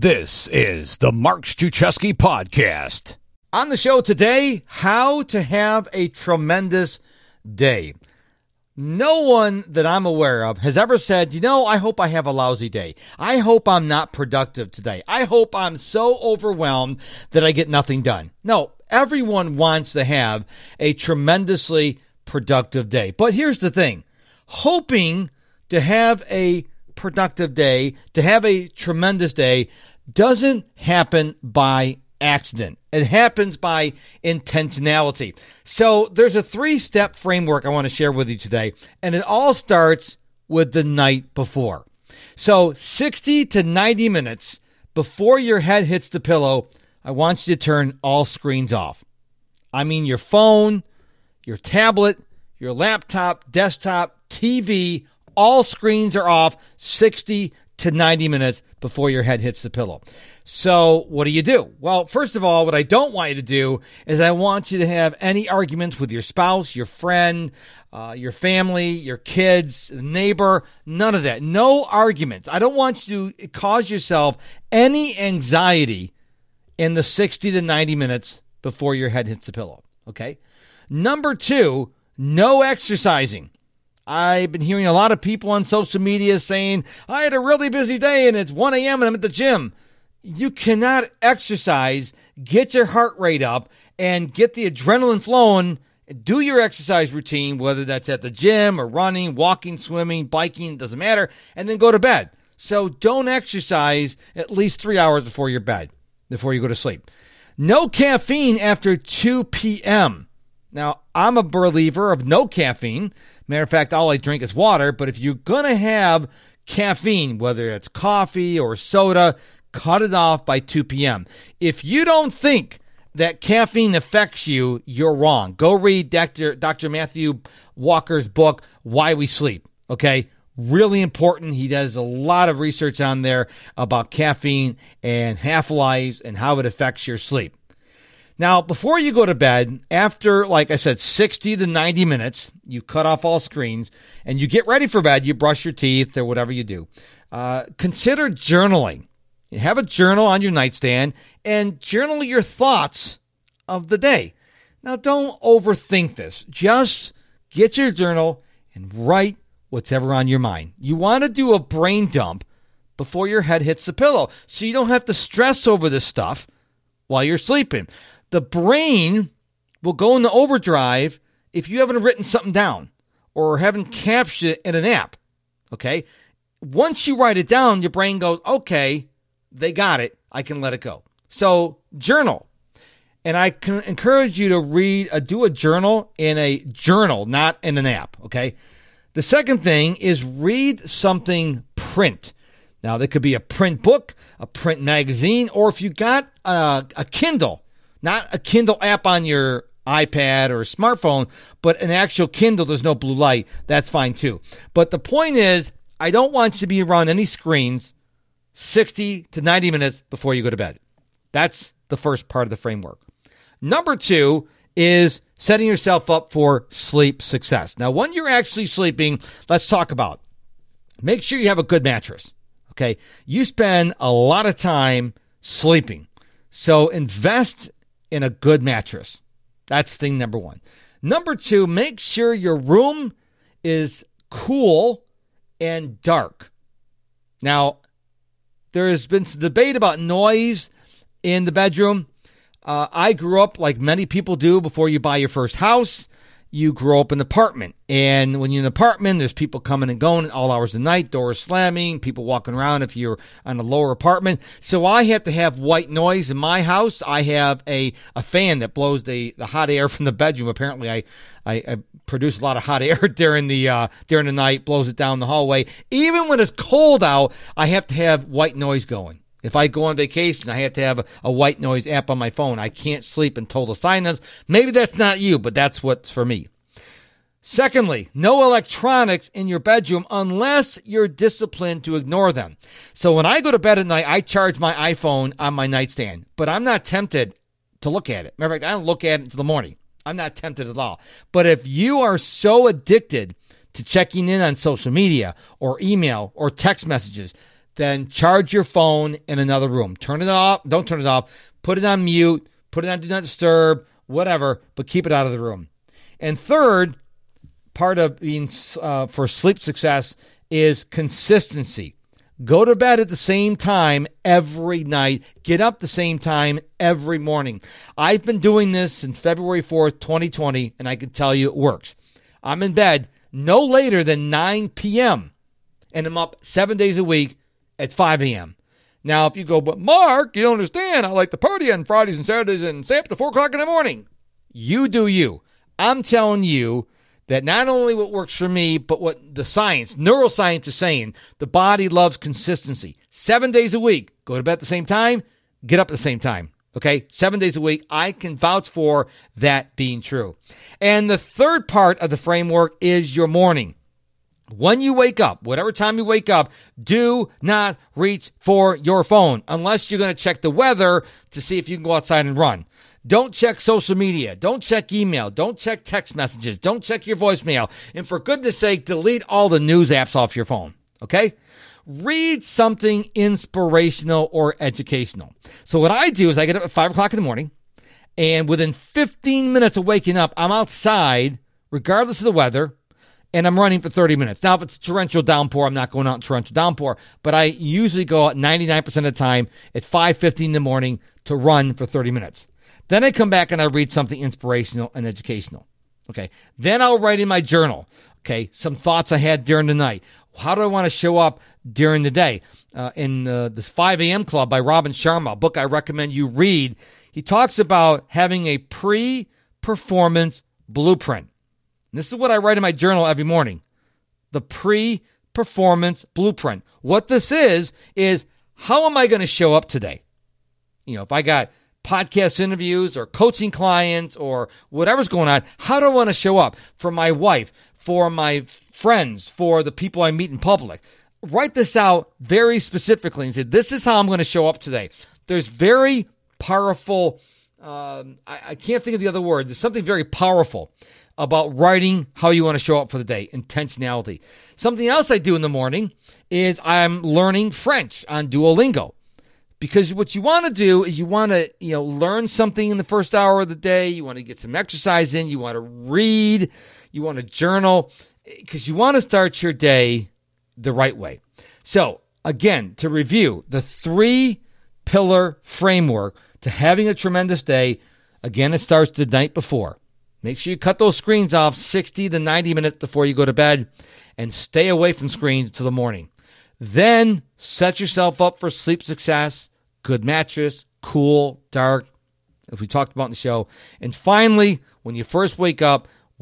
This is the Mark Struczewski Podcast. On the show today, how to have a tremendous day. No one that I'm aware of has ever said, you know, I hope I have a lousy day. I hope I'm not productive today. I hope I'm so overwhelmed that I get nothing done. No, everyone wants to have a tremendously productive day. But here's the thing hoping to have a productive day, to have a tremendous day, doesn't happen by accident. It happens by intentionality. So there's a three step framework I want to share with you today, and it all starts with the night before. So 60 to 90 minutes before your head hits the pillow, I want you to turn all screens off. I mean, your phone, your tablet, your laptop, desktop, TV, all screens are off 60 to 90 minutes before your head hits the pillow. So, what do you do? Well, first of all, what I don't want you to do is I want you to have any arguments with your spouse, your friend, uh, your family, your kids, neighbor, none of that. No arguments. I don't want you to cause yourself any anxiety in the 60 to 90 minutes before your head hits the pillow. Okay. Number two, no exercising. I've been hearing a lot of people on social media saying, I had a really busy day and it's 1 a.m. and I'm at the gym. You cannot exercise, get your heart rate up, and get the adrenaline flowing. Do your exercise routine, whether that's at the gym or running, walking, swimming, biking, doesn't matter, and then go to bed. So don't exercise at least three hours before your bed, before you go to sleep. No caffeine after 2 p.m. Now, I'm a believer of no caffeine Matter of fact, all I drink is water, but if you're going to have caffeine, whether it's coffee or soda, cut it off by 2 p.m. If you don't think that caffeine affects you, you're wrong. Go read Dr. Dr. Matthew Walker's book, Why We Sleep. Okay? Really important. He does a lot of research on there about caffeine and half lives and how it affects your sleep. Now, before you go to bed, after, like I said, 60 to 90 minutes, you cut off all screens and you get ready for bed. You brush your teeth or whatever you do. Uh, consider journaling. You have a journal on your nightstand and journal your thoughts of the day. Now, don't overthink this. Just get your journal and write what's ever on your mind. You want to do a brain dump before your head hits the pillow so you don't have to stress over this stuff while you're sleeping the brain will go into overdrive if you haven't written something down or haven't captured it in an app. Okay. Once you write it down, your brain goes, okay, they got it. I can let it go. So journal. And I can encourage you to read, uh, do a journal in a journal, not in an app. Okay. The second thing is read something print. Now, there could be a print book, a print magazine, or if you got a, a Kindle, not a Kindle app on your iPad or smartphone, but an actual Kindle, there's no blue light. That's fine too. But the point is, I don't want you to be around any screens 60 to 90 minutes before you go to bed. That's the first part of the framework. Number two is setting yourself up for sleep success. Now, when you're actually sleeping, let's talk about make sure you have a good mattress. Okay. You spend a lot of time sleeping. So invest in a good mattress. That's thing number one. Number two, make sure your room is cool and dark. Now, there has been some debate about noise in the bedroom. Uh, I grew up like many people do before you buy your first house you grow up in an apartment. And when you're in an apartment, there's people coming and going all hours of the night, doors slamming, people walking around if you're on a lower apartment. So I have to have white noise in my house. I have a, a fan that blows the, the hot air from the bedroom. Apparently, I, I, I produce a lot of hot air during the uh, during the night, blows it down the hallway. Even when it's cold out, I have to have white noise going. If I go on vacation, I have to have a, a, white noise app on my phone. I can't sleep in total silence. Maybe that's not you, but that's what's for me. Secondly, no electronics in your bedroom unless you're disciplined to ignore them. So when I go to bed at night, I charge my iPhone on my nightstand, but I'm not tempted to look at it. Matter of fact, I don't look at it until the morning. I'm not tempted at all. But if you are so addicted to checking in on social media or email or text messages then charge your phone in another room. Turn it off. Don't turn it off. Put it on mute. Put it on do not disturb, whatever, but keep it out of the room. And third, part of being uh, for sleep success is consistency. Go to bed at the same time every night. Get up the same time every morning. I've been doing this since February 4th, 2020, and I can tell you it works. I'm in bed no later than 9 p.m., and I'm up seven days a week at 5 a.m. Now, if you go, but Mark, you don't understand. I like the party on Fridays and Saturdays and stay up to 4 o'clock in the morning. You do you. I'm telling you that not only what works for me, but what the science, neuroscience is saying, the body loves consistency. Seven days a week, go to bed at the same time, get up at the same time. Okay, seven days a week. I can vouch for that being true. And the third part of the framework is your morning. When you wake up, whatever time you wake up, do not reach for your phone unless you're going to check the weather to see if you can go outside and run. Don't check social media. Don't check email. Don't check text messages. Don't check your voicemail. And for goodness sake, delete all the news apps off your phone. Okay? Read something inspirational or educational. So what I do is I get up at five o'clock in the morning, and within 15 minutes of waking up, I'm outside, regardless of the weather, and I'm running for 30 minutes. Now, if it's torrential downpour, I'm not going out in torrential downpour, but I usually go out 99% of the time at 5:15 in the morning to run for 30 minutes. Then I come back and I read something inspirational and educational. Okay. Then I'll write in my journal. Okay. Some thoughts I had during the night. How do I want to show up during the day? Uh, in uh, this 5 a.m. Club by Robin Sharma, a book I recommend you read, he talks about having a pre performance blueprint. And this is what I write in my journal every morning the pre performance blueprint. What this is, is how am I going to show up today? You know, if I got podcast interviews or coaching clients or whatever's going on, how do I want to show up for my wife, for my friends, for the people I meet in public? Write this out very specifically and say, this is how I'm going to show up today. There's very powerful, um, I, I can't think of the other word. There's something very powerful about writing how you want to show up for the day, intentionality. Something else I do in the morning is I'm learning French on Duolingo. Because what you want to do is you want to you know learn something in the first hour of the day you want to get some exercise in you want to read you want to journal because you want to start your day the right way. So again to review the three pillar framework to having a tremendous day again it starts the night before make sure you cut those screens off 60 to 90 minutes before you go to bed and stay away from screens until the morning then set yourself up for sleep success, good mattress, cool, dark, as we talked about in the show. And finally, when you first wake up,